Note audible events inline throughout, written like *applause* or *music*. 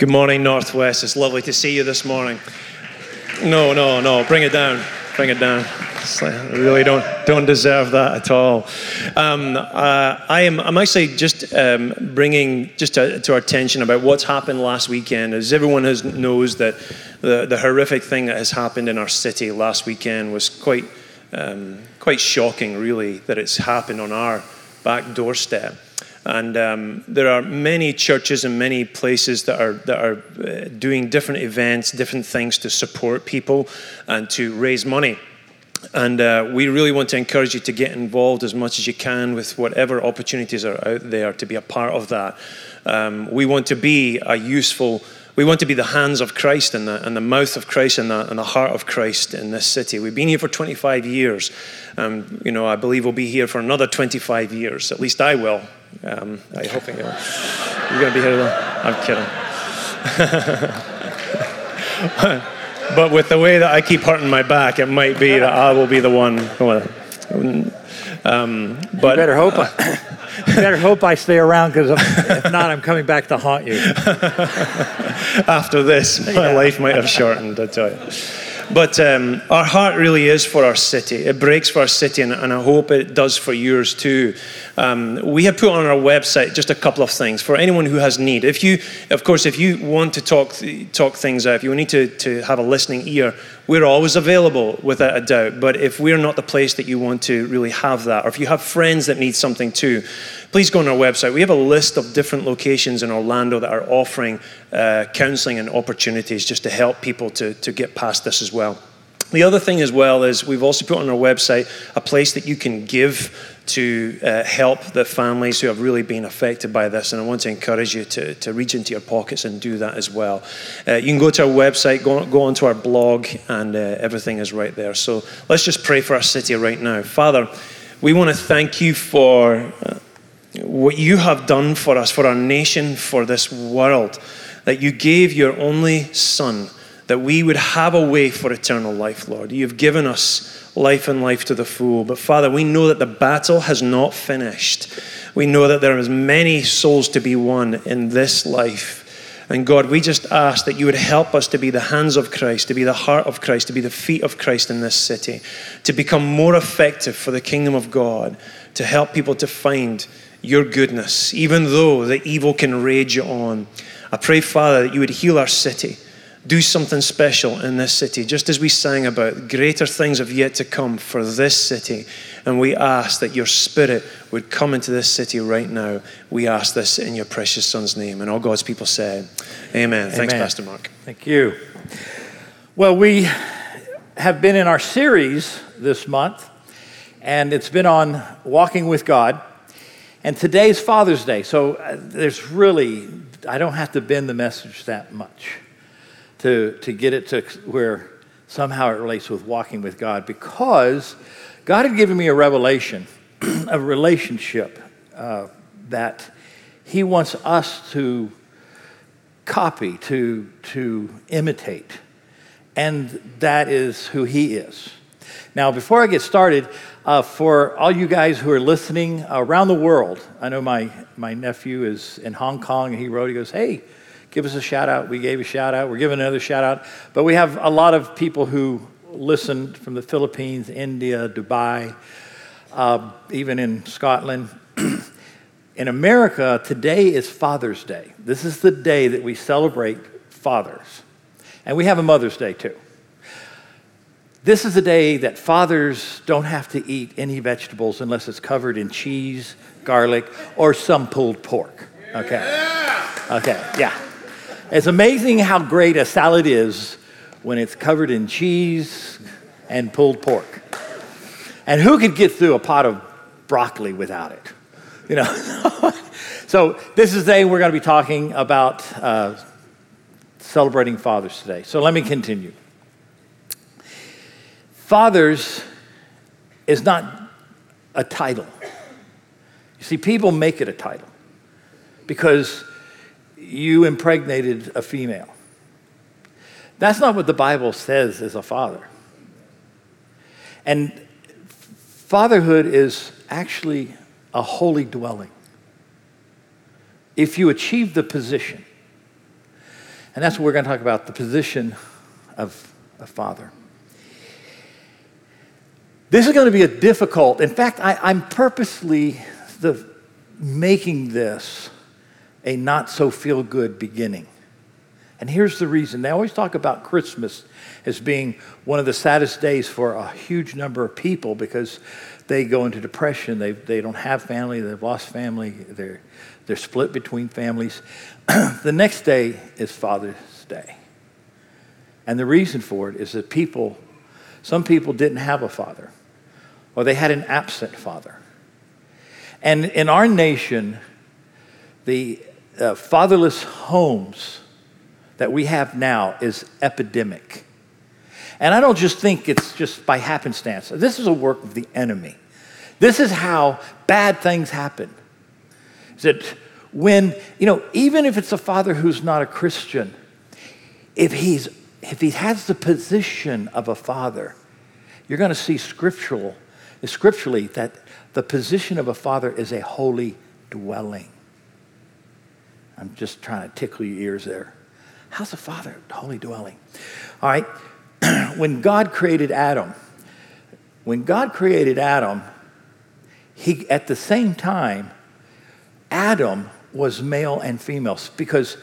Good morning, Northwest. It's lovely to see you this morning. No, no, no. Bring it down. Bring it down. I really don't don't deserve that at all. Um, uh, I am. I'm actually just um, bringing just to, to, our attention about what's happened last weekend. As everyone has knows that the the horrific thing that has happened in our city last weekend was quite um, quite shocking, really, that it's happened on our back doorstep. And um, there are many churches and many places that are, that are uh, doing different events, different things to support people and to raise money. And uh, we really want to encourage you to get involved as much as you can with whatever opportunities are out there to be a part of that. Um, we want to be a useful we want to be the hands of Christ and the, and the mouth of Christ and the, and the heart of Christ in this city. We've been here for 25 years. Um, you know, I believe we'll be here for another 25 years. At least I will. Um, I hope you know, you're going to be here. Though. I'm kidding. *laughs* but with the way that I keep hurting my back, it might be that I will be the one. Um, but you better hope. I, *laughs* better hope I stay around because if not, I'm coming back to haunt you. *laughs* After this, my yeah. life might have shortened. I tell you. But um, our heart really is for our city. It breaks for our city, and, and I hope it does for yours too. Um, we have put on our website just a couple of things for anyone who has need. If you, of course, if you want to talk talk things out, if you need to, to have a listening ear, we're always available without a doubt. But if we're not the place that you want to really have that, or if you have friends that need something too, please go on our website. We have a list of different locations in Orlando that are offering uh, counseling and opportunities just to help people to, to get past this as well. The other thing as well is we've also put on our website a place that you can give to uh, help the families who have really been affected by this. And I want to encourage you to, to reach into your pockets and do that as well. Uh, you can go to our website, go, go onto our blog, and uh, everything is right there. So let's just pray for our city right now. Father, we want to thank you for uh, what you have done for us, for our nation, for this world, that you gave your only Son, that we would have a way for eternal life, Lord. You've given us life and life to the full. But Father, we know that the battle has not finished. We know that there are many souls to be won in this life. And God, we just ask that you would help us to be the hands of Christ, to be the heart of Christ, to be the feet of Christ in this city, to become more effective for the kingdom of God, to help people to find your goodness, even though the evil can rage on. I pray, Father, that you would heal our city. Do something special in this city, just as we sang about. Greater things have yet to come for this city. And we ask that your spirit would come into this city right now. We ask this in your precious Son's name. And all God's people say, Amen. Amen. Thanks, Pastor Mark. Thank you. Well, we have been in our series this month, and it's been on walking with God. And today's Father's Day, so uh, there's really, I don't have to bend the message that much to, to get it to where somehow it relates with walking with God because God had given me a revelation, *clears throat* a relationship uh, that He wants us to copy, to, to imitate. And that is who He is. Now, before I get started, uh, for all you guys who are listening around the world, I know my, my nephew is in Hong Kong and he wrote, he goes, Hey, give us a shout out. We gave a shout out. We're giving another shout out. But we have a lot of people who listen from the Philippines, India, Dubai, uh, even in Scotland. *clears throat* in America, today is Father's Day. This is the day that we celebrate fathers. And we have a Mother's Day too. This is a day that fathers don't have to eat any vegetables unless it's covered in cheese, garlic, or some pulled pork. Okay. Okay, yeah. It's amazing how great a salad is when it's covered in cheese and pulled pork. And who could get through a pot of broccoli without it? You know. *laughs* so this is the day we're going to be talking about uh, celebrating fathers today. So let me continue. Fathers is not a title. You see, people make it a title because you impregnated a female. That's not what the Bible says as a father. And fatherhood is actually a holy dwelling. If you achieve the position, And that's what we're going to talk about the position of a father. This is going to be a difficult, in fact, I, am purposely the, making this a not so feel good beginning. And here's the reason. They always talk about Christmas as being one of the saddest days for a huge number of people because they go into depression. They, they don't have family, they've lost family, they're, they're split between families. *clears throat* the next day is Father's Day. And the reason for it is that people, some people didn't have a father or they had an absent father. And in our nation, the uh, fatherless homes that we have now is epidemic. And I don't just think it's just by happenstance. This is a work of the enemy. This is how bad things happen. Is that when, you know, even if it's a father who's not a Christian, if he's if he has the position of a father, you're going to see scriptural scripturally that the position of a father is a holy dwelling. I'm just trying to tickle your ears there. How's a father holy dwelling? All right. *clears throat* when God created Adam, when God created Adam, he at the same time, Adam was male and female because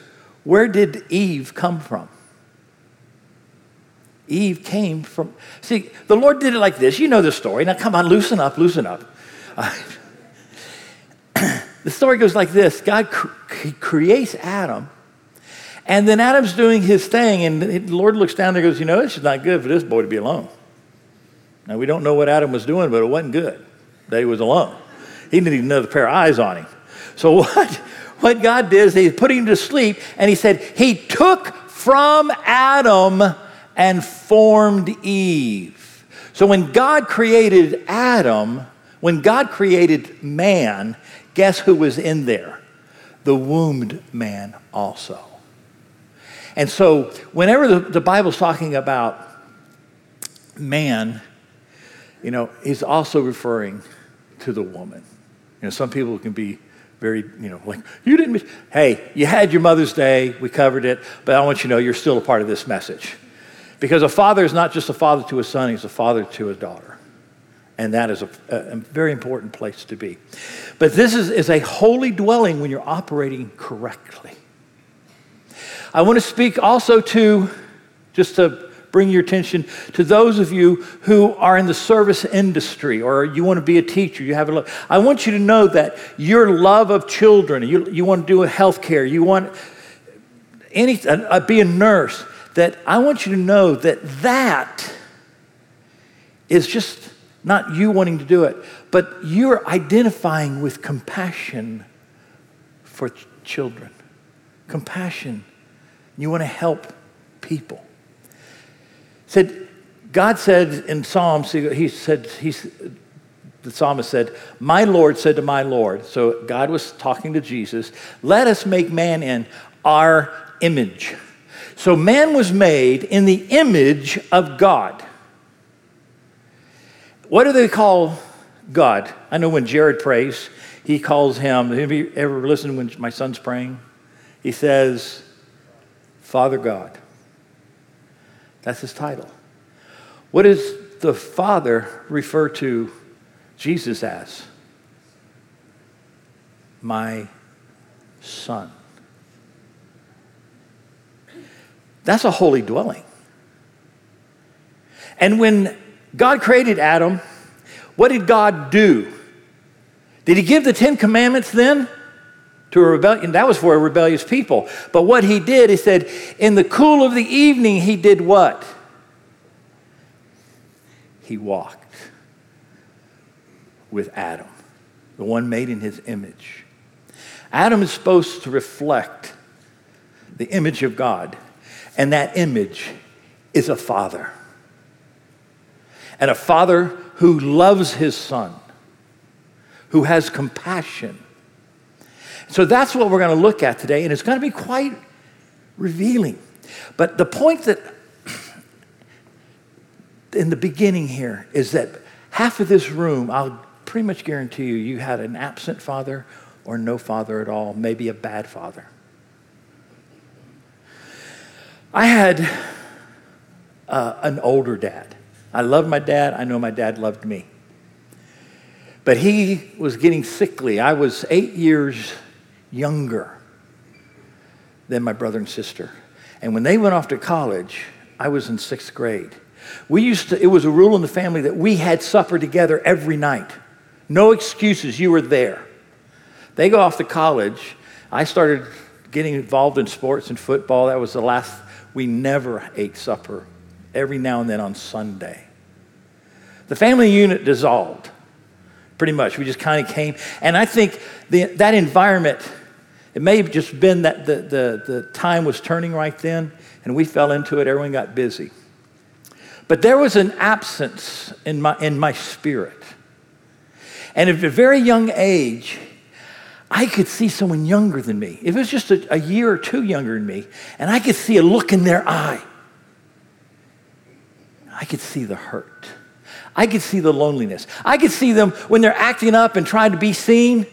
where did Eve come from? Eve came from, see, the Lord did it like this. You know the story. Now, come on, loosen up, loosen up. *laughs* *clears throat* the story goes like this God cr- creates Adam, and then Adam's doing his thing, and the Lord looks down there and goes, You know, it's just not good for this boy to be alone. Now, we don't know what Adam was doing, but it wasn't good that he was alone. He didn't needed another pair of eyes on him. So, *laughs* what, what God did is he put him to sleep, and he said, He took from Adam and formed Eve. So when God created Adam, when God created man, guess who was in there? The wombed man also. And so whenever the, the Bible's talking about man, you know, he's also referring to the woman. You know, some people can be very, you know, like, you didn't, hey, you had your Mother's Day, we covered it, but I want you to know you're still a part of this message. Because a father is not just a father to his son, he's a father to his daughter. And that is a, a very important place to be. But this is, is a holy dwelling when you're operating correctly. I want to speak also to, just to bring your attention to those of you who are in the service industry or you want to be a teacher, you have a love. I want you to know that your love of children, you, you want to do healthcare, you want any, uh, be a nurse, that I want you to know that that is just not you wanting to do it, but you're identifying with compassion for ch- children. Compassion. You want to help people. Said, God said in Psalms, he said, he, the psalmist said, My Lord said to my Lord. So God was talking to Jesus, let us make man in our image. So man was made in the image of God. What do they call God? I know when Jared prays, he calls him, have you ever listened when my son's praying? He says, Father God. That's his title. What does the Father refer to Jesus as? My Son. That's a holy dwelling. And when God created Adam, what did God do? Did he give the Ten Commandments then? To a rebellion, that was for a rebellious people. But what he did, he said, in the cool of the evening, he did what? He walked with Adam, the one made in his image. Adam is supposed to reflect the image of God. And that image is a father. And a father who loves his son, who has compassion. So that's what we're going to look at today, and it's going to be quite revealing. But the point that *clears throat* in the beginning here is that half of this room, I'll pretty much guarantee you, you had an absent father or no father at all, maybe a bad father. I had uh, an older dad. I loved my dad. I know my dad loved me. But he was getting sickly. I was eight years younger than my brother and sister. And when they went off to college, I was in sixth grade. We used to, it was a rule in the family that we had supper together every night. No excuses, you were there. They go off to college. I started getting involved in sports and football. That was the last, we never ate supper, every now and then on Sunday. The family unit dissolved, pretty much. We just kind of came. And I think the, that environment, it may have just been that the, the, the time was turning right then, and we fell into it. Everyone got busy. But there was an absence in my, in my spirit. And at a very young age, I could see someone younger than me. If it was just a, a year or two younger than me, and I could see a look in their eye. I could see the hurt. I could see the loneliness. I could see them when they're acting up and trying to be seen.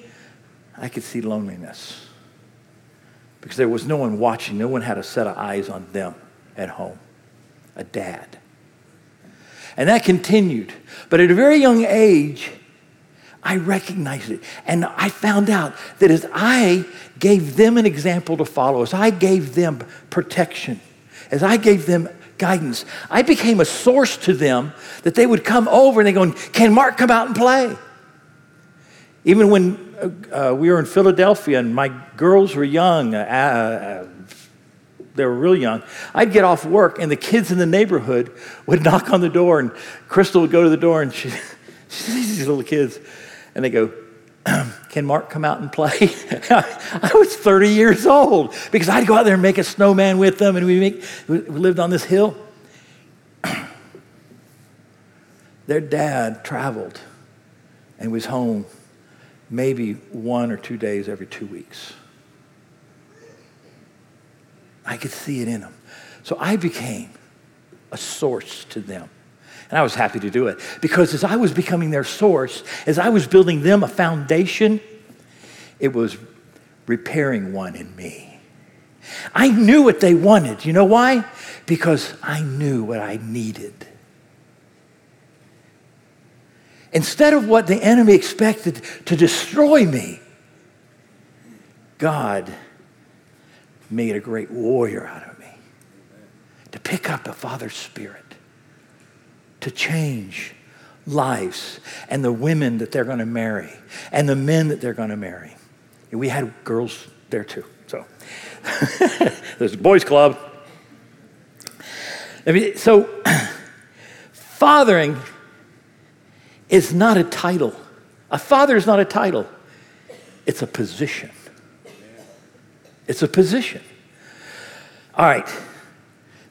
I could see loneliness because there was no one watching. No one had a set of eyes on them at home. A dad. And that continued. But at a very young age, I recognized it. And I found out that as I gave them an example to follow, as I gave them protection, as I gave them guidance, I became a source to them that they would come over and they go, Can Mark come out and play? Even when uh, uh we were in Philadelphia and my girls were young, uh, uh, they were real young, I'd get off work and the kids in the neighborhood would *laughs* knock on the door and Crystal would go to the door and she, *laughs* she these little kids and they go, *clears throat* Can Mark come out and play? *laughs* I was 30 years old because I'd go out there and make a snowman with them, and we, make, we lived on this hill. *clears throat* Their dad traveled and was home maybe one or two days every two weeks. I could see it in them. So I became a source to them. And I was happy to do it because as I was becoming their source, as I was building them a foundation, it was repairing one in me. I knew what they wanted. You know why? Because I knew what I needed. Instead of what the enemy expected to destroy me, God made a great warrior out of me to pick up the father's spirit to change lives and the women that they're going to marry and the men that they're going to marry. And we had girls there too. So *laughs* there's a boys' club. I mean, so *clears throat* fathering is not a title. A father is not a title. It's a position. It's a position. All right.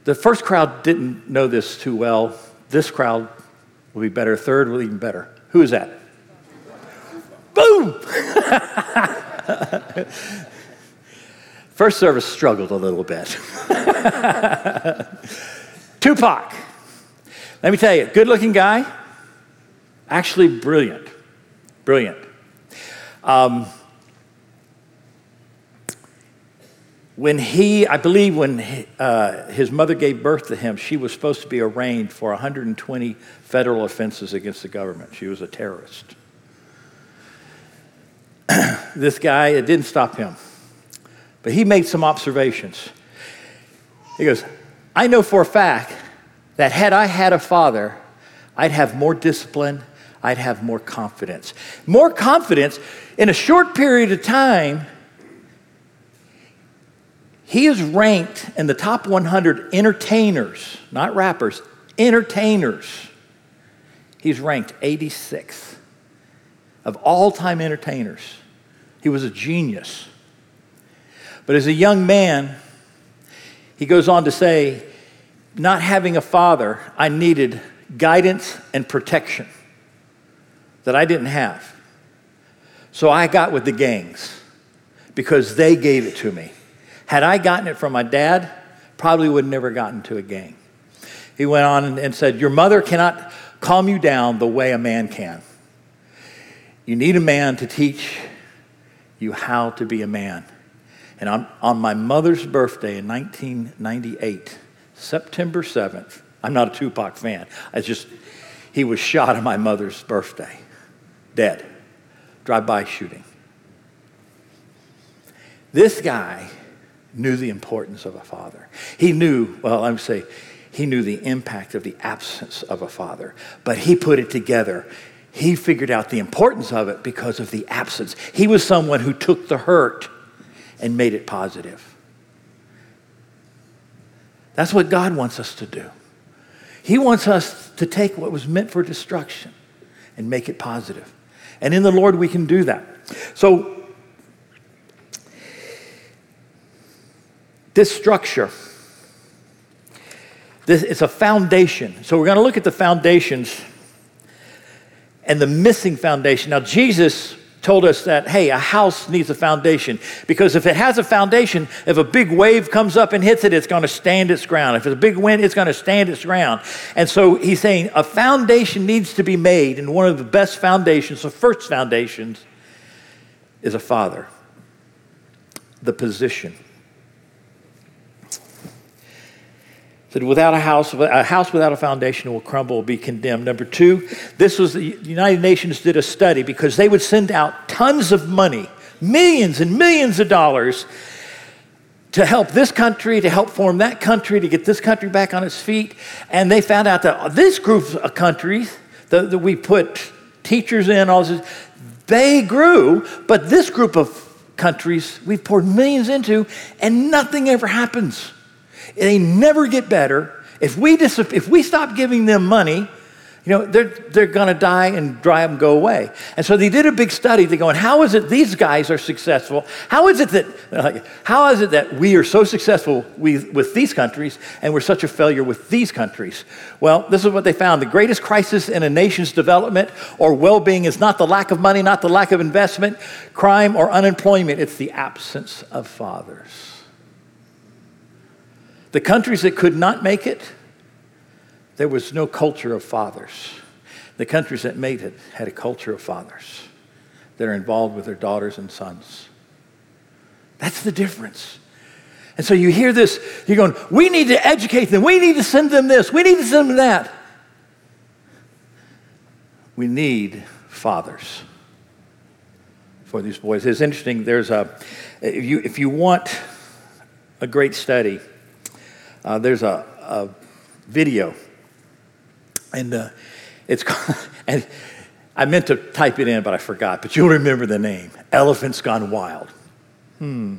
The first crowd didn't know this too well. This crowd will be better. Third will be even better. Who is that? Boom! *laughs* First service struggled a little bit. *laughs* Tupac. Let me tell you, good looking guy, actually brilliant. Brilliant. Um, when he, I believe, when he, uh, his mother gave birth to him, she was supposed to be arraigned for 120 federal offenses against the government. She was a terrorist. *clears throat* this guy, it didn't stop him, but he made some observations. He goes, I know for a fact that had I had a father, I'd have more discipline, I'd have more confidence. More confidence in a short period of time he is ranked in the top 100 entertainers, not rappers, entertainers. He's ranked 86th of all time entertainers. He was a genius. But as a young man, he goes on to say, not having a father, I needed guidance and protection that I didn't have. So I got with the gangs because they gave it to me. Had I gotten it from my dad, probably would have never gotten to a gang. He went on and said, Your mother cannot calm you down the way a man can. You need a man to teach you how to be a man. And on, on my mother's birthday in 1998, September 7th, I'm not a Tupac fan. I just, he was shot on my mother's birthday, dead, drive by shooting. This guy knew the importance of a father. He knew, well, I would say, he knew the impact of the absence of a father, but he put it together. He figured out the importance of it because of the absence. He was someone who took the hurt and made it positive. That's what God wants us to do. He wants us to take what was meant for destruction and make it positive. And in the Lord, we can do that. So, this structure, this, it's a foundation. So, we're going to look at the foundations and the missing foundation. Now, Jesus told us that, hey, a house needs a foundation because if it has a foundation, if a big wave comes up and hits it, it's going to stand its ground. If it's a big wind, it's going to stand its ground. And so he's saying a foundation needs to be made, and one of the best foundations, the first foundations, is a father, the position. That without a house, a house without a foundation will crumble, will be condemned. Number two, this was the United Nations did a study because they would send out tons of money, millions and millions of dollars to help this country, to help form that country, to get this country back on its feet. And they found out that this group of countries that, we put teachers in, all this, they grew, but this group of countries we've poured millions into, and nothing ever happens. They never get better. If we, dis- if we stop giving them money, you know, they're, they're going to die and dry and go away. And so they did a big study. They're going, how is it these guys are successful? How is it that, *laughs* how is it that we are so successful with, with these countries and we're such a failure with these countries? Well, this is what they found. The greatest crisis in a nation's development or well being is not the lack of money, not the lack of investment, crime, or unemployment. It's the absence of fathers. The countries that could not make it, there was no culture of fathers. The countries that made it had a culture of fathers that are involved with their daughters and sons. That's the difference. And so you hear this, you're going, we need to educate them, we need to send them this, we need to send them that. We need fathers for these boys. It's interesting, there's a, if you, if you want a great study, uh, there's a, a, video, and uh, it's *laughs* and I meant to type it in, but I forgot. But you'll remember the name Elephants Gone Wild. Hmm.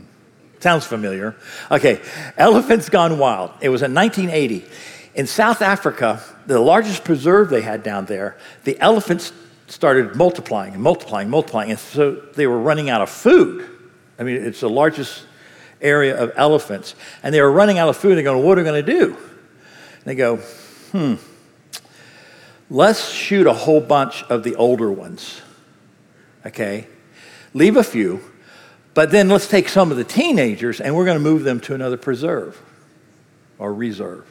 Sounds familiar. Okay, Elephants Gone Wild. It was in 1980. In South Africa, the largest preserve they had down there, the elephants started multiplying and multiplying, multiplying. And so they were running out of food. I mean, it's the largest area of elephants. And they were running out of food. They're going, What are we going to do? And they go, Hmm, let's shoot a whole bunch of the older ones. Okay? Leave a few, but then let's take some of the teenagers and we're going to move them to another preserve or reserve.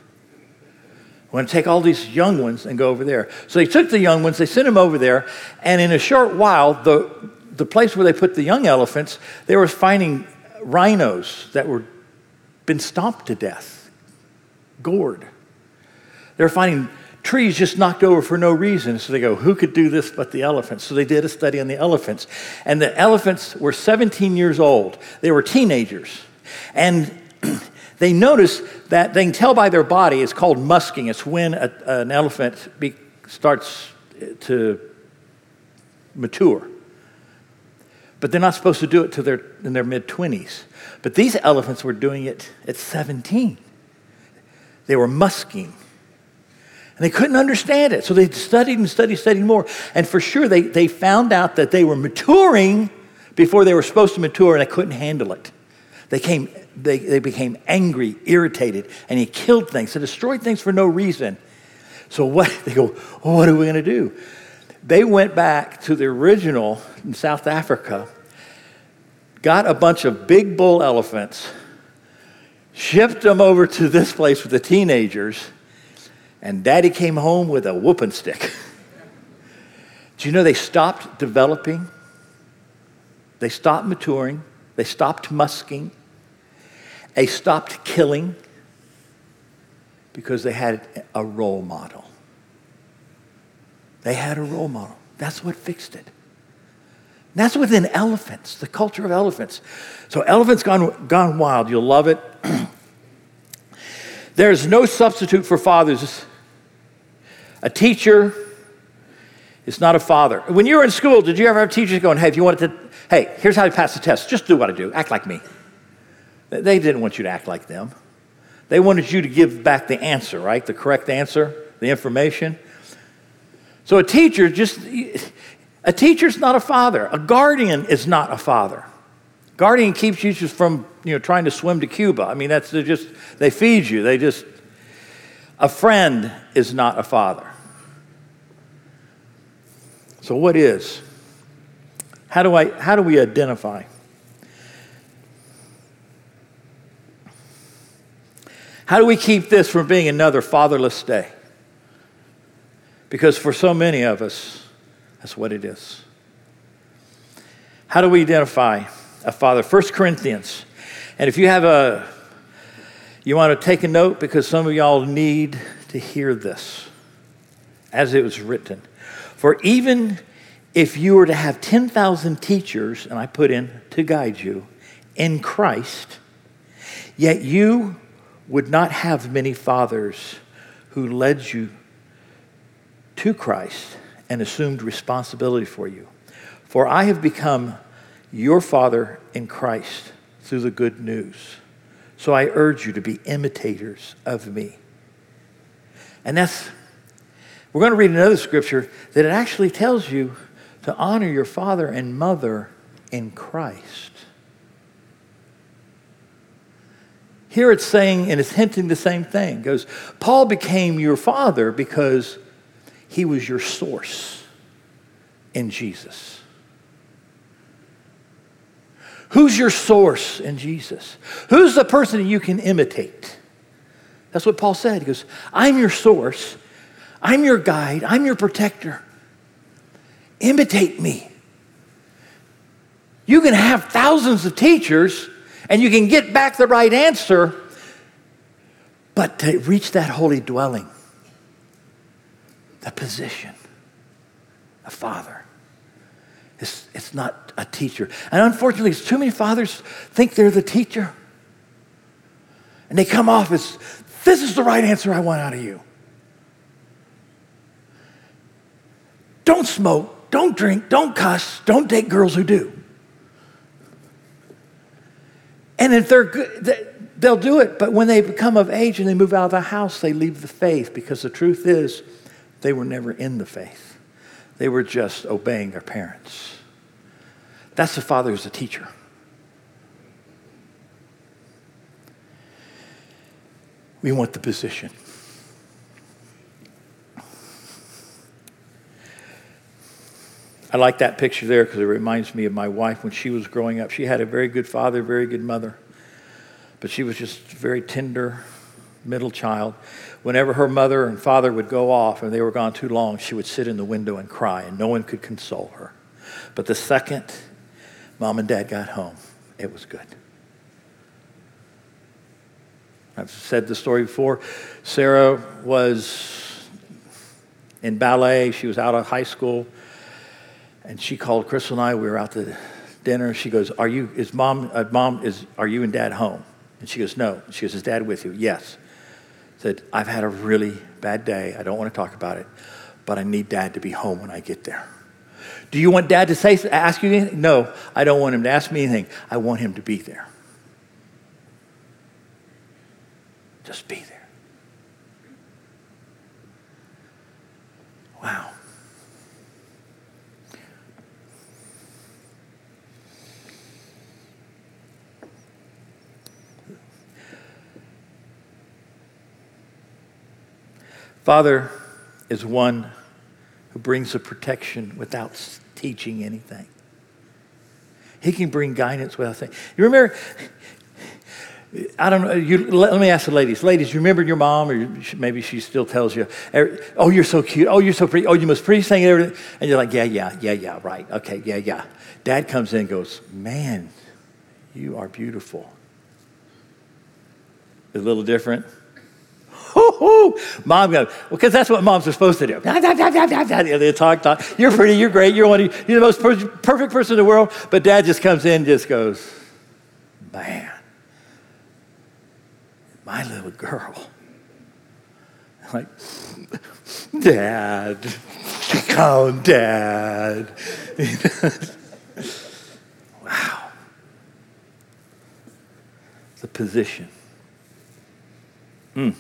We're going to take all these young ones and go over there. So they took the young ones, they sent them over there, and in a short while, the, the place where they put the young elephants, they were finding rhinos that were been stomped to death, gored. They're finding trees just knocked over for no reason. So they go, who could do this but the elephants? So they did a study on the elephants. And the elephants were 17 years old. They were teenagers. And *clears throat* they noticed that they can tell by their body, it's called musking. It's when a, an elephant be, starts to mature but they're not supposed to do it till they're in their mid 20s. But these elephants were doing it at 17. They were musking. And they couldn't understand it. So they studied and studied, studied more. And for sure, they, they found out that they were maturing before they were supposed to mature and they couldn't handle it. They, came, they, they became angry, irritated, and he killed things, they destroyed things for no reason. So what? *laughs* They go, what are we going to do? They went back to the original in South Africa, got a bunch of big bull elephants, shipped them over to this place with the teenagers, and daddy came home with a whooping stick. *laughs* Do you know they stopped developing? They stopped maturing. They stopped musking. They stopped killing because they had a role model. They had a role model. That's what fixed it. That's within elephants, the culture of elephants. So, elephants gone, gone wild. You'll love it. *clears throat* There's no substitute for fathers. A teacher is not a father. When you were in school, did you ever have teachers going, hey, if you wanted to, hey, here's how you pass the test. Just do what I do. Act like me. They didn't want you to act like them. They wanted you to give back the answer, right? The correct answer, the information. So a teacher just, a teacher's not a father. A guardian is not a father. Guardian keeps you just from, you know, trying to swim to Cuba. I mean, that's just, they feed you. They just, a friend is not a father. So what is? How do I, how do we identify? How do we keep this from being another fatherless day? Because for so many of us, that's what it is. How do we identify a father? 1 Corinthians. And if you have a, you want to take a note because some of y'all need to hear this as it was written. For even if you were to have 10,000 teachers, and I put in to guide you, in Christ, yet you would not have many fathers who led you to Christ and assumed responsibility for you. For I have become your father in Christ through the good news. So I urge you to be imitators of me. And that's, we're going to read another scripture that it actually tells you to honor your father and mother in Christ. Here it's saying, and it's hinting the same thing. Goes, Paul became your father because he was your source in Jesus. Who's your source in Jesus? Who's the person you can imitate? That's what Paul said. He goes, I'm your source, I'm your guide, I'm your protector. Imitate me. You can have thousands of teachers and you can get back the right answer, but to reach that holy dwelling, the position, a father, it's, it's not a teacher. And unfortunately, too many fathers think they're the teacher. And they come off as, this is the right answer I want out of you. Don't smoke, don't drink, don't cuss, don't date girls who do. And if they're good, they'll do it. But when they become of age and they move out of the house, they leave the faith because the truth is they were never in the faith. They were just obeying their parents. That's the father who's a teacher. We want the position. I like that picture there because it reminds me of my wife when she was growing up. She had a very good father, very good mother, but she was just a very tender middle child. Whenever her mother and father would go off and they were gone too long, she would sit in the window and cry, and no one could console her. But the second mom and dad got home, it was good. I've said the story before. Sarah was in ballet, she was out of high school. And she called Crystal and I. We were out to dinner. She goes, "Are you? Is mom? Uh, mom is? Are you and dad home?" And she goes, "No." She goes, "Is dad with you?" Yes. Said, "I've had a really bad day. I don't want to talk about it, but I need dad to be home when I get there." Do you want dad to say ask you anything? No, I don't want him to ask me anything. I want him to be there. Just be there. Wow. Father is one who brings a protection without teaching anything. He can bring guidance without saying. You remember, I don't know, you, let, me ask the ladies. Ladies, you remember your mom, or maybe she still tells you, oh, you're so cute. Oh, you're so pretty. Oh, you must pretty everything. And you're like, yeah, yeah, yeah, yeah, right. Okay, yeah, yeah. Dad comes in and goes, man, you are beautiful. a little different. Mom goes, well, because that's what moms are supposed to do. They talk, talk. You're pretty, you're great, you're, one, you're the most per- perfect person in the world. But dad just comes in and just goes, man, my little girl. *laughs* Like, dad, calm, dad. *laughs* wow. The position. Hmm.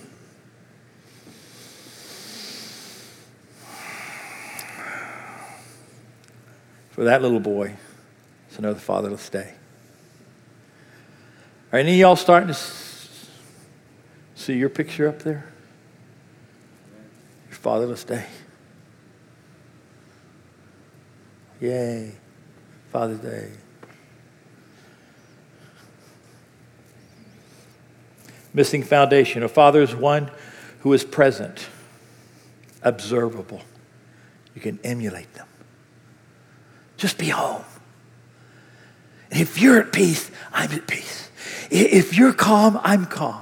For that little boy to know the fatherless day. Are any of y'all starting to see your picture up there? Your fatherless day. Yay, Father's Day. Missing foundation. A father is one who is present, observable. You can emulate them. Just be home. And if you're at peace, I'm at peace. If you're calm, I'm calm.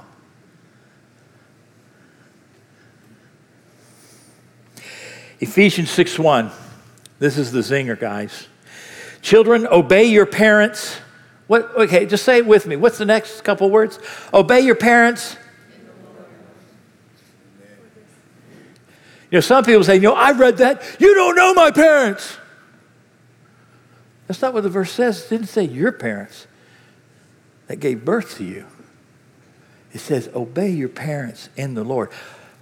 Ephesians 6 1. This is the zinger, guys. Children, obey your parents. What, okay, just say it with me. What's the next couple words? Obey your parents. You know, some people say, you know, I read that. You don't know my parents. That's not what the verse says. It didn't say your parents that gave birth to you. It says, obey your parents in the Lord.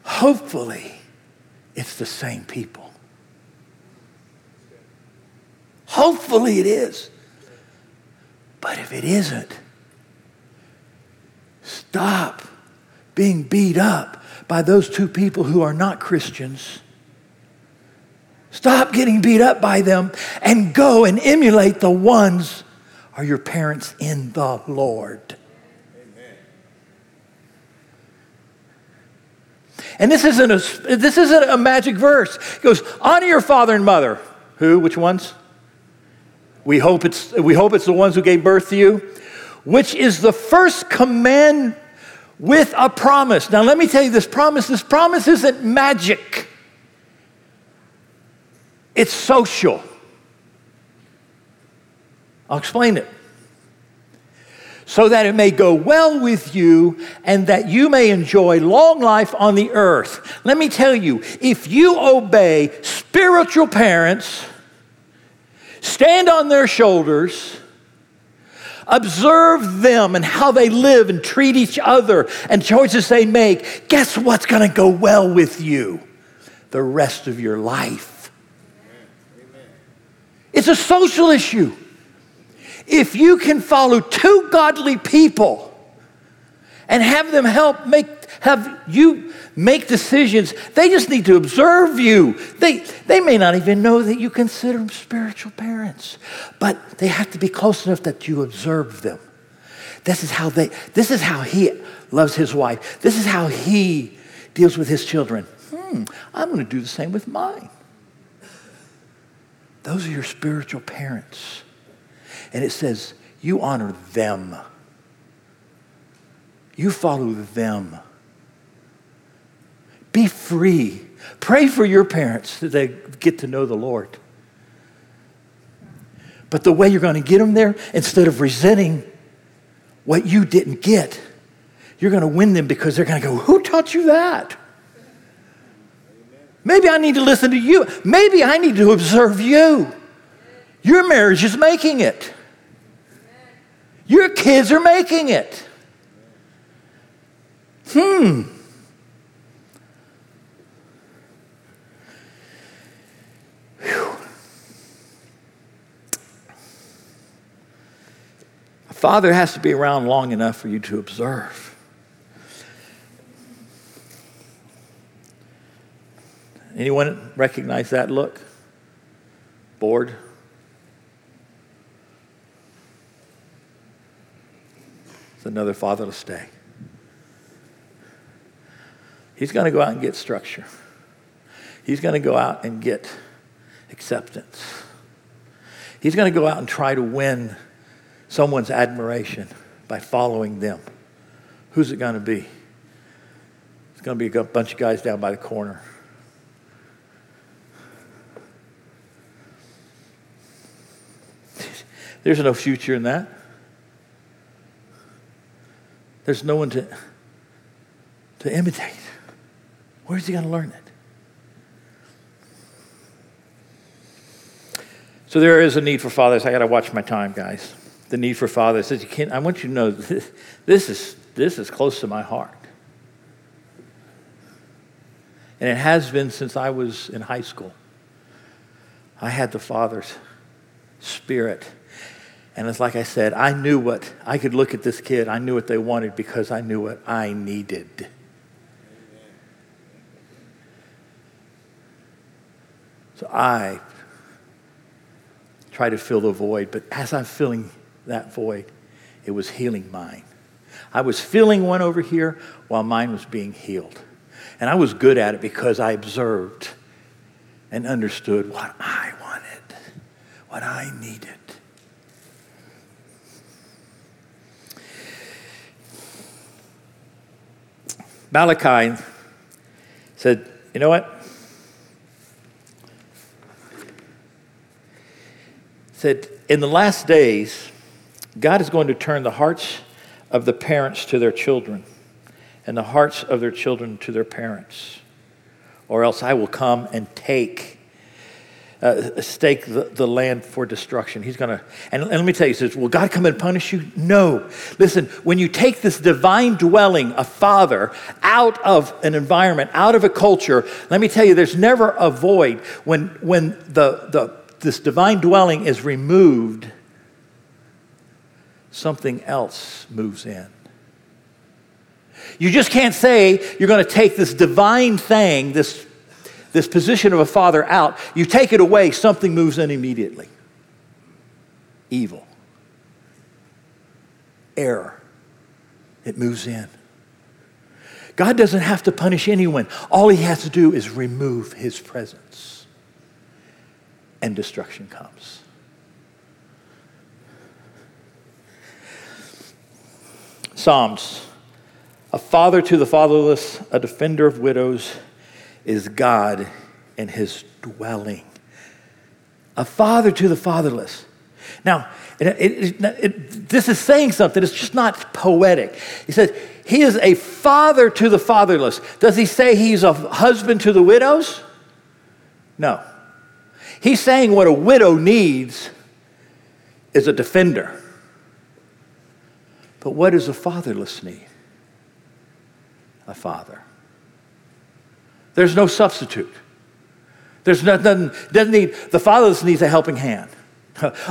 Hopefully, it's the same people. Hopefully, it is. But if it isn't, stop being beat up by those two people who are not Christians Stop getting beat up by them and go and emulate the ones are your parents in the Lord. Amen. And this isn't a, this isn't a magic verse. It goes, honor your father and mother. Who? Which ones? We hope it's, we hope it's the ones who gave birth to you, which is the first command with a promise. Now, let me tell you this promise this promise isn't magic. It's social. I'll explain it. So that it may go well with you and that you may enjoy long life on the earth. Let me tell you, if you obey spiritual parents, stand on their shoulders, observe them and how they live and treat each other and choices they make, guess what's going to go well with you the rest of your life? It's a social issue. If you can follow two godly people and have them help make have you make decisions, they just need to observe you. They they may not even know that you consider them spiritual parents, but they have to be close enough that you observe them. This is how they this is how he loves his wife. This is how he deals with his children. Hmm, I'm going to do the same with mine. Those are your spiritual parents. And it says, you honor them. You follow them. Be free. Pray for your parents that they get to know the Lord. But the way you're going to get them there, instead of resenting what you didn't get, you're going to win them because they're going to go, Who taught you that? Maybe I need to listen to you. Maybe I need to observe you. Your marriage is making it. Your kids are making it. Hmm. Whew. A father has to be around long enough for you to observe. Anyone recognize that look? Bored? It's another fatherless day. He's going to go out and get structure. He's going to go out and get acceptance. He's going to go out and try to win someone's admiration by following them. Who's it going to be? It's going to be a bunch of guys down by the corner. There's no future in that. There's no one to, to imitate. Where's he going to learn it? So there is a need for fathers. I got to watch my time, guys. The need for fathers. You can't, I want you to know this, this, is, this is close to my heart. And it has been since I was in high school. I had the Father's Spirit and it's like I said, I knew what, I could look at this kid, I knew what they wanted because I knew what I needed. So I try to fill the void, but as I'm filling that void, it was healing mine. I was filling one over here while mine was being healed. And I was good at it because I observed and understood what I wanted, what I needed. Malachi said, You know what? Said, In the last days, God is going to turn the hearts of the parents to their children and the hearts of their children to their parents, or else I will come and take uh, stake the, the, land for destruction. He's going to, and, let me tell you, he says, Will God come and punish you? No. Listen, when you take this divine dwelling, a father, out of an environment, out of a culture, let me tell you, there's never a void. When, when the, the, this divine dwelling is removed, something else moves in. You just can't say you're going to take this divine thing, this this position of a father out, you take it away, something moves in immediately evil, error. It moves in. God doesn't have to punish anyone. All he has to do is remove his presence, and destruction comes. Psalms a father to the fatherless, a defender of widows is God and his dwelling. A father to the fatherless. Now, it, it, it, this is saying something. It's just not poetic. He says, He is a father to the fatherless. Does he say he's a husband to the widows? No. He's saying what a widow needs is a defender. But what does a fatherless need? A father. There's no substitute. There's nothing, doesn't need, the father needs a helping hand. *laughs*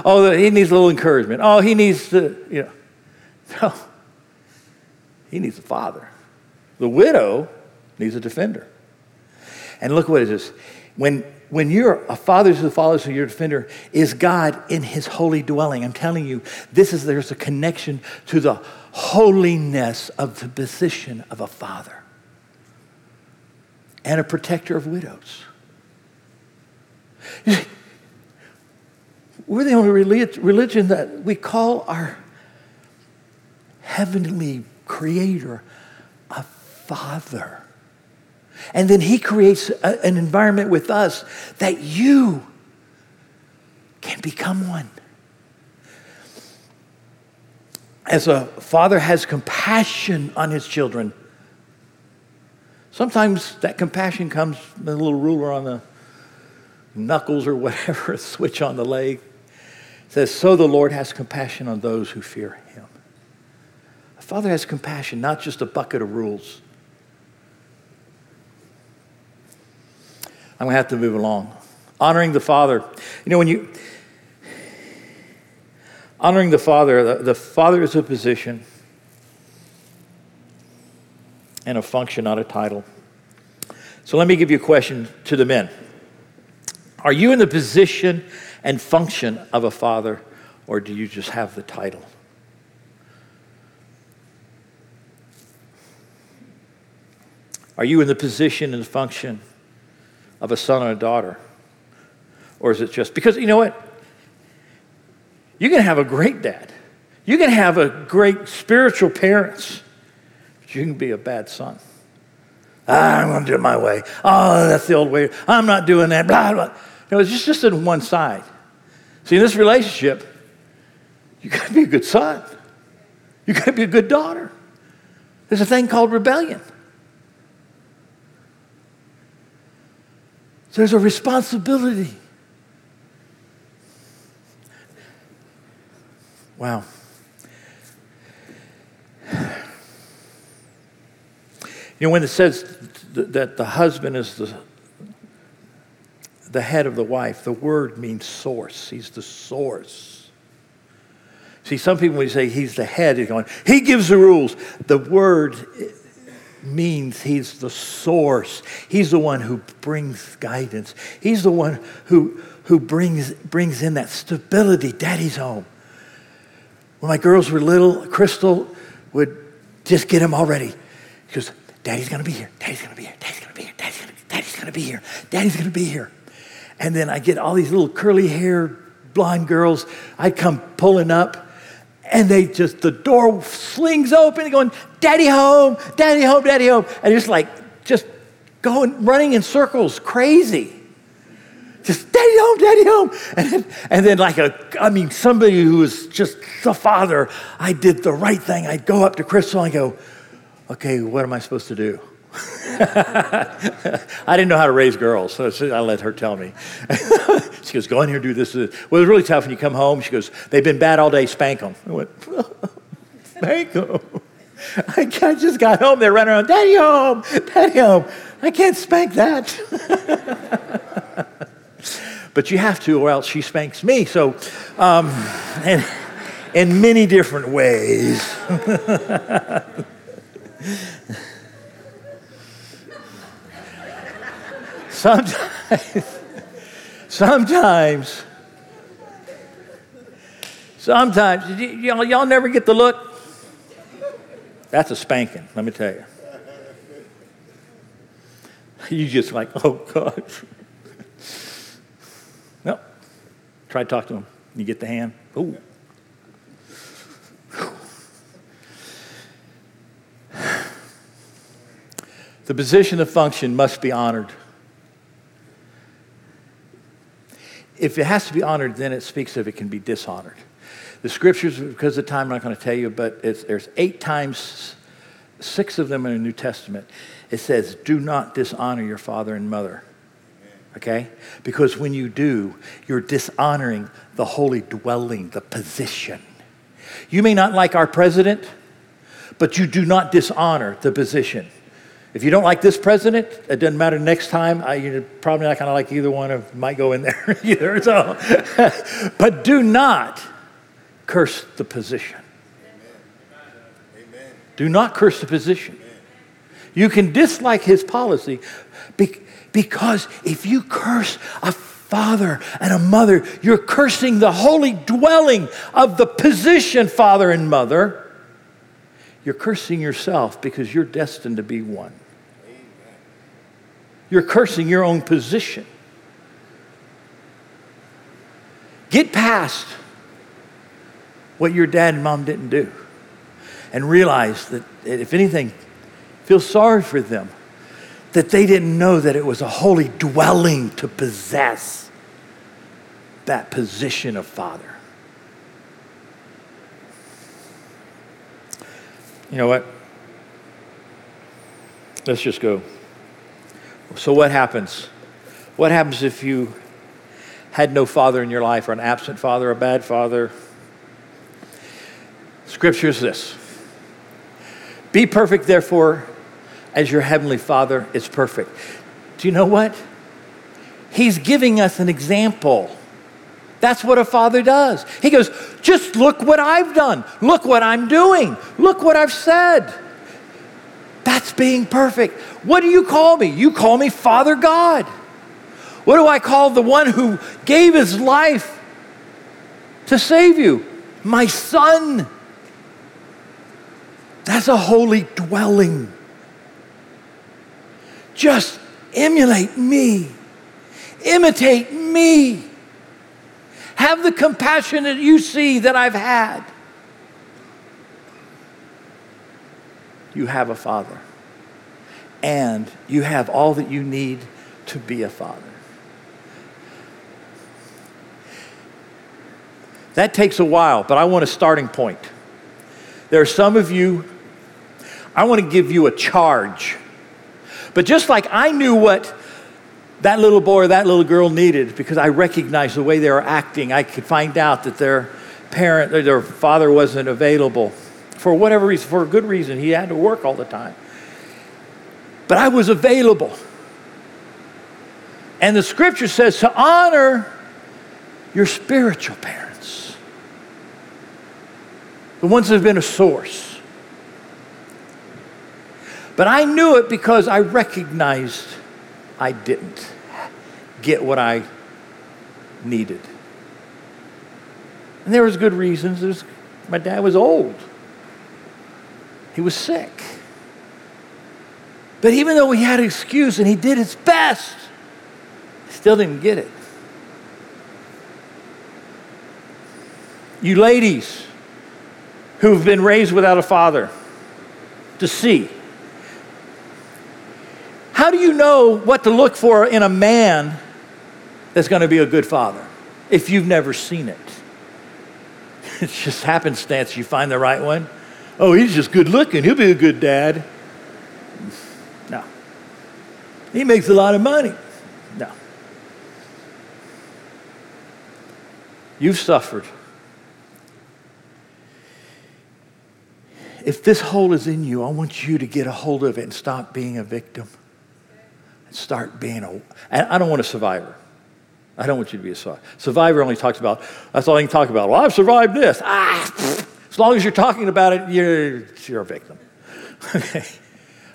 Oh, he needs a little encouragement. Oh, he needs to, you know. *laughs* No. He needs a father. The widow needs a defender. And look what it is. When, when you're a father to the fathers of your defender, is God in his holy dwelling. I'm telling you, this is there's a connection to the holiness of the position of a father and a protector of widows. We're the only religion that we call our heavenly creator a father. And then he creates a, an environment with us that you can become one. As a father has compassion on his children, Sometimes that compassion comes with a little ruler on the knuckles or whatever, *laughs* a switch on the leg. It says, So the Lord has compassion on those who fear him. A father has compassion, not just a bucket of rules. I'm going to have to move along. Honoring the father. You know, when you. Honoring the father, the, the father is a position and a function, not a title. So let me give you a question to the men. Are you in the position and function of a father, or do you just have the title? Are you in the position and function of a son or a daughter? Or is it just because you know what? You can have a great dad. You can have a great spiritual parents you can be a bad son. Ah, I'm going to do it my way. Oh, that's the old way. I'm not doing that. Blah, blah. No, it's just, just on one side. See, in this relationship, you got to be a good son. You got to be a good daughter. There's a thing called rebellion. There's a responsibility. Wow. You know, when it says that the husband is the, the head of the wife, the word means source. He's the source. See, some people, when you say he's the head, he's going, he gives the rules. The word means he's the source. He's the one who brings guidance. He's the one who, who brings, brings in that stability. Daddy's home. When my girls were little, Crystal would just get them all ready. She goes, Daddy's gonna be here. Daddy's gonna be here. Daddy's gonna be here. Daddy's gonna, Daddy's gonna be here. Daddy's gonna be here. And then I get all these little curly haired blonde girls. I come pulling up, and they just the door slings open, and going, "Daddy home, Daddy home, Daddy home," and just like just going running in circles, crazy. Just daddy home, daddy home. And then, and then, like a, I mean, somebody who was just the father, I did the right thing. I'd go up to Crystal and go, okay, what am I supposed to do? *laughs* I didn't know how to raise girls, so I let her tell me. *laughs* she goes, go in here, do this, this. Well, it was really tough when you come home. She goes, they've been bad all day, spank them. I went, *laughs* spank them? I just got home, they're running around, daddy home, daddy home. I can't spank that. but you have to, or else she spanks me. So, um, and in many different ways. Sometimes, sometimes, sometimes, y'all, y'all never get the look. That's a spanking, let me tell you. You just like, oh God. no. Try to talk to him. You get the hand. Ooh. The position of function must be honored. If it has to be honored, then it speaks of it can be dishonored. The scriptures, because of time, I'm not going to tell you, but there's eight times, six of them in the New Testament. It says, Do not dishonor your father and mother. Okay? Because when you do, you're dishonoring the holy dwelling, the position. You may not like our president, but you do not dishonor the position. If you don't like this president, it doesn't matter next time. I, you're probably not going to like either one of might go in there *laughs* either. So, *laughs* but do not curse the position. Amen. Do not curse the position. Amen. You can dislike his policy because if you curse a father and a mother, you're cursing the holy dwelling of the position, father and mother. You're cursing yourself because you're destined to be one. You're cursing your own position. Get past what your dad and mom didn't do and realize that, if anything, feel sorry for them that they didn't know that it was a holy dwelling to possess that position of father. You know what? Let's just go. So, what happens? What happens if you had no father in your life, or an absent father, a bad father? Scripture is this Be perfect, therefore, as your heavenly Father is perfect. Do you know what? He's giving us an example. That's what a father does. He goes, Just look what I've done. Look what I'm doing. Look what I've said. That's being perfect. What do you call me? You call me Father God. What do I call the one who gave his life to save you? My son. That's a holy dwelling. Just emulate me, imitate me. Have the compassion that you see that I've had. You have a father. and you have all that you need to be a father. That takes a while, but I want a starting point. There are some of you, I want to give you a charge. But just like I knew what that little boy or that little girl needed because I recognized the way they were acting, I could find out that their parent, their father wasn't available for whatever reason, for a good reason. He had to work all the time. But I was available. And the scripture says to honor your spiritual parents, the ones that have been a source. But I knew it because I recognized I didn't get what I needed. And there was good reasons. Was, my dad was old. He was sick. But even though he had an excuse and he did his best, still didn't get it. You ladies who've been raised without a father, to see. How do you know what to look for in a man that's going to be a good father if you've never seen it? *laughs* It's just happenstance you find the right one. Oh, he's just good looking. He'll be a good dad. No. He makes a lot of money. No. You've suffered. If this hole is in you, I want you to get a hold of it and stop being a victim. Start being a. I don't want a survivor. I don't want you to be a survivor. Survivor only talks about, that's all he can talk about. Well, I've survived this. Ah, as long as you're talking about it, you're, you're a victim. *laughs* Okay.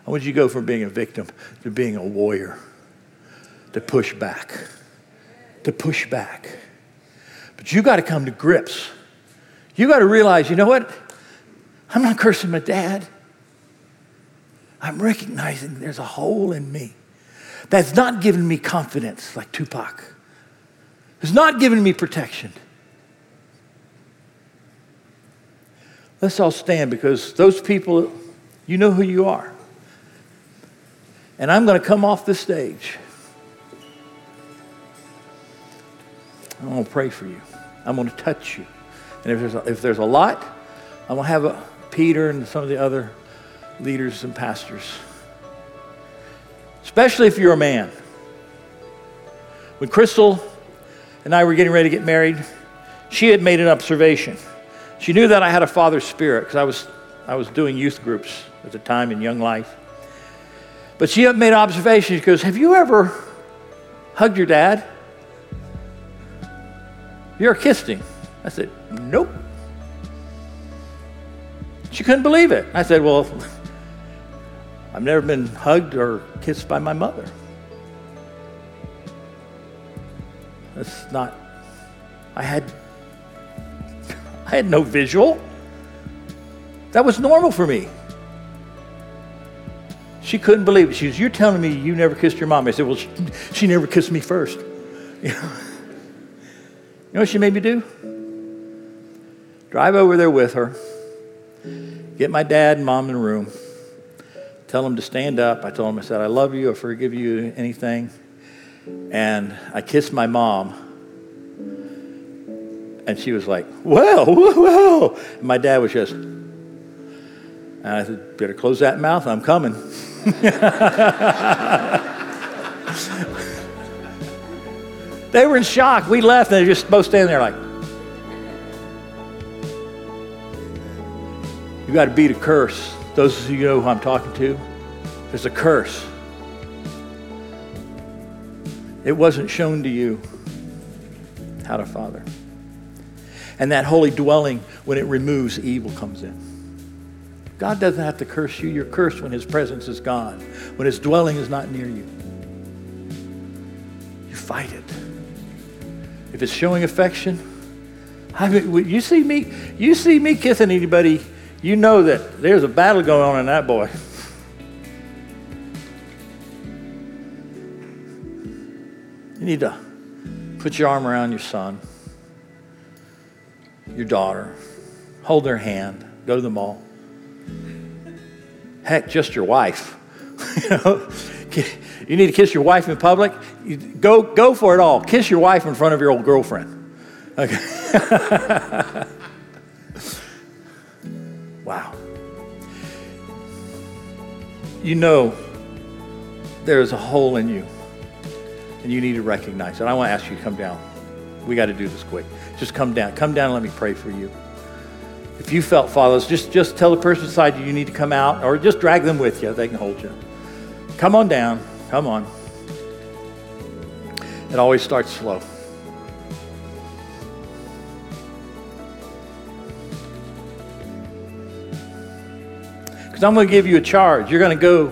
I want you to go from being a victim to being a warrior, to push back, to push back. But you got to come to grips. You got to realize, you know what? I'm not cursing my dad. I'm recognizing there's a hole in me that's not given me confidence like Tupac has not given me protection. Let's all stand because those people, you know who you are. And I'm going to come off the stage. I'm going to pray for you. I'm going to touch you. And if there's a, if there's a lot, I'm going to have a, Peter and some of the other leaders and pastors. Especially if you're a man. When Crystal and I were getting ready to get married, she had made an observation. She knew that I had a father's spirit because I was, I was doing youth groups at the time in Young Life. But she had made an observation. She goes, Have you ever hugged your dad? You ever kissed him? I said, Nope. She couldn't believe it. I said, Well, I've never been hugged or kissed by my mother. That's not, I had, *laughs* I had no visual. That was normal for me. She couldn't believe it. She was, You're telling me you never kissed your mom. I said, Well, she, she never kissed me first. *laughs* You know? you know what she made me do? Drive over there with her, get my dad and mom in the room, tell them to stand up. I told them, I said, I love you, I forgive you anything. And I kissed my mom. And she was like, whoa, whoa, whoa. And my dad was just, and I said, better close that mouth, I'm coming. *laughs* they were in shock. We left and they were just both standing there like, you got to beat a curse. Those of you know who I'm talking to, there's a curse. It wasn't shown to you how to father. And that holy dwelling, when it removes, evil comes in. God doesn't have to curse you. You're cursed when His presence is gone, when His dwelling is not near you. You fight it. If it's showing affection, I mean, you see me, you see me kissing anybody, you know that there's a battle going on in that boy. You need to put your arm around your son, your daughter, hold their hand, go to the mall. Heck, just your wife. you *laughs* know, you need to kiss your wife in public. Go, go for it all. Kiss your wife in front of your old girlfriend. Okay. *laughs* You know there is a hole in you, and you need to recognize it. I want to ask you to come down. We got to do this quick. Just come down. Come down and let me pray for you. If you felt fatherless, just, just tell the person beside you you need to come out, or just drag them with you. They can hold you. Come on down. Come on. It always starts slow. Because I'm going to give you a charge. You're going to go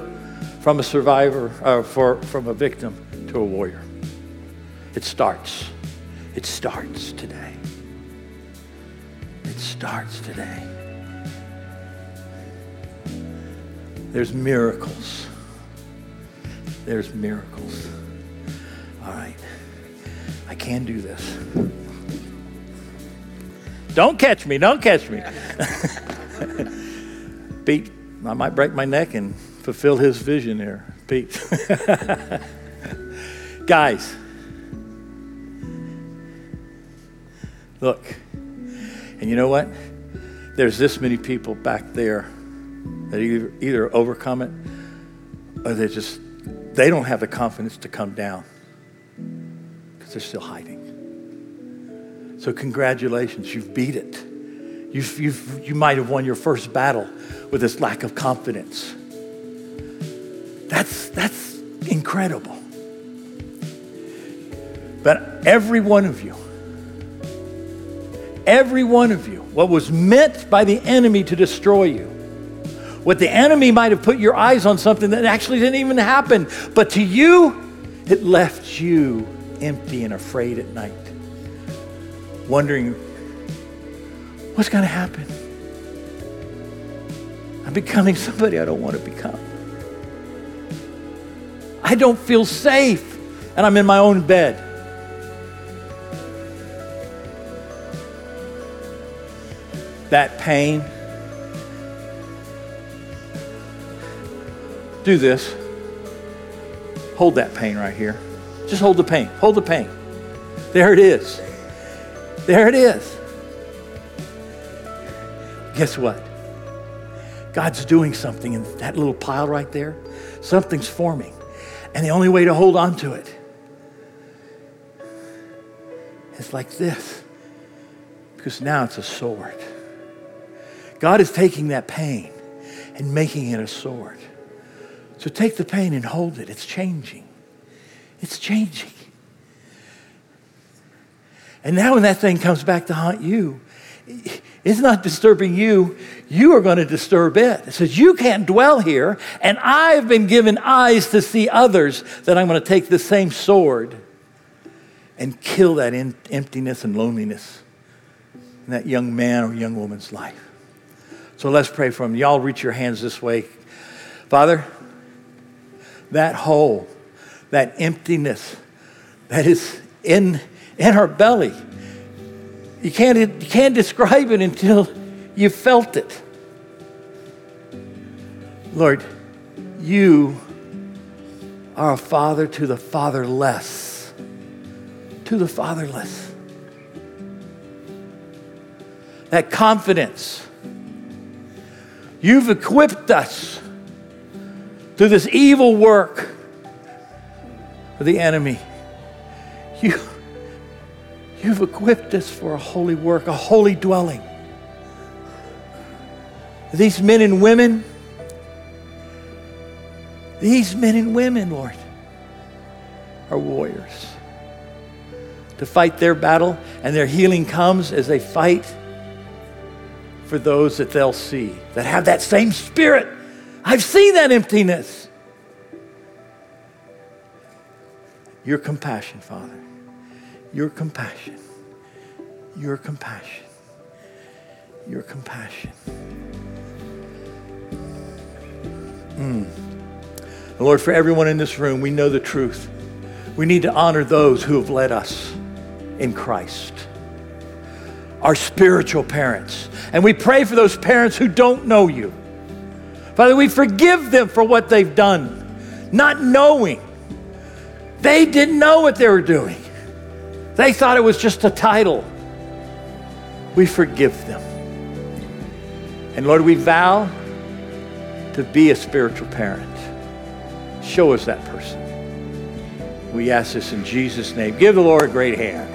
from a survivor, uh, for, from a victim to a warrior. It starts. It starts today. It starts today. There's miracles. There's miracles. All right. I can do this. Don't catch me. Don't catch me. *laughs* Pete, I might break my neck and fulfill his vision here, Pete. *laughs* Guys, look. And you know what? There's this many people back there that either, either overcome it or they just they don't have the confidence to come down because they're still hiding. So, congratulations, you've beat it. You've, you've, you might have won your first battle with this lack of confidence. That's, that's incredible. But every one of you, every one of you, what was meant by the enemy to destroy you, what the enemy might have put your eyes on something that actually didn't even happen, but to you, it left you empty and afraid at night, wondering, what's going to happen? I'm becoming somebody I don't want to become. I don't feel safe, and I'm in my own bed. That pain, do this. Hold that pain right here. Just hold the pain. Hold the pain. There it is. There it is. Guess what? God's doing something in that little pile right there. Something's forming. And the only way to hold on to it is like this. Because now it's a sword. God is taking that pain and making it a sword. So take the pain and hold it. It's changing. It's changing. And now when that thing comes back to haunt you, it's not disturbing you. You are going to disturb it. It says, You can't dwell here, and I've been given eyes to see others that I'm going to take the same sword and kill that in- emptiness and loneliness in that young man or young woman's life. So let's pray for him. Y'all reach your hands this way. Father, that hole, that emptiness that is in, in our belly. You can't, you can't describe it until you felt it. Lord, you are a father to the fatherless. To the fatherless. That confidence. You've equipped us through this evil work of the enemy. You, you've equipped us for a holy work, a holy dwelling. These men and women, these men and women, Lord, are warriors. To fight their battle, and their healing comes as they fight for those that they'll see, that have that same spirit I've seen that emptiness. Your compassion, Father. Your compassion. Your compassion. Your compassion. Mm. Lord, for everyone in this room, we know the truth. We need to honor those who have led us in Christ, our spiritual parents. And we pray for those parents who don't know you. Father, we forgive them for what they've done. not knowing. They didn't know what they were doing. They thought it was just a title. We forgive them. And Lord, we vow to be a spiritual parent. Show us that person. We ask this in Jesus' name. Give the Lord a great hand.